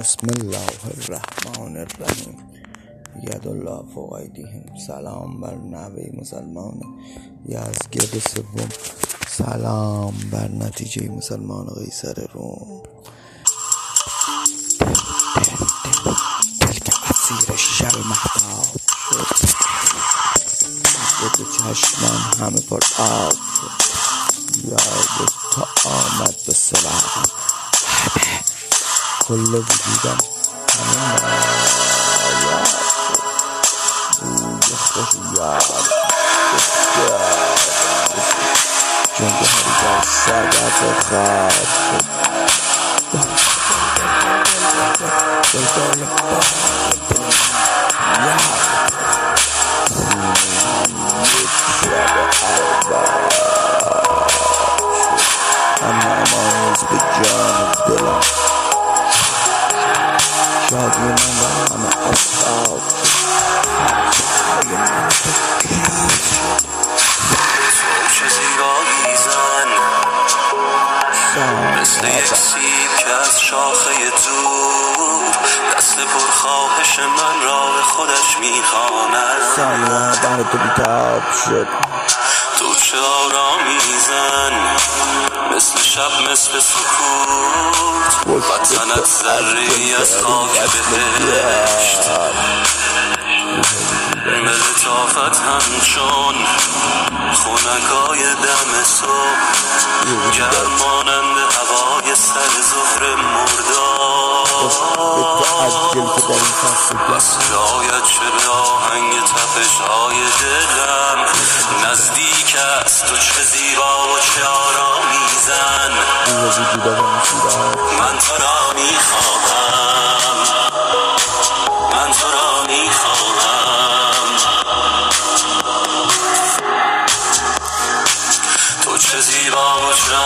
بسم الله الرحمن الرحیم. ید الله فوق ایدیهم سلام بر نوه مسلمان. یزگرد سوم. سلام بر نتیجه مسلمان قیصر روم. دل که اسیر شب محتاب شد. به چشمان همه پر آب شد. یاد تا آمد به سراغم will live with you guys. Remember, yeah. your head, guys. Sad, that's a crowd. I'm almost with John. چه زیبایی زن مثل یک سیب که از شاخه دور دست پرخواهش من را به خودش می‌خواند. بر تو بیتاب شد. تو چه آرامی زن مثل شب مثل سکوت. وطنت ذره از خاک بهشت. به لطافت همچون خونکای دم صبح. گرم مانند هوای سر ظهر مرداد. متعجل که در این فصل گرم صدایت چه به آهنگ تپش های دلم. نزدیک است. تو چه زیبا و چه آرامی زن. روح وجود آدم شیراب من تو را می‌خواهم. من تو را می‌خواهم. تو چه زیبا و چه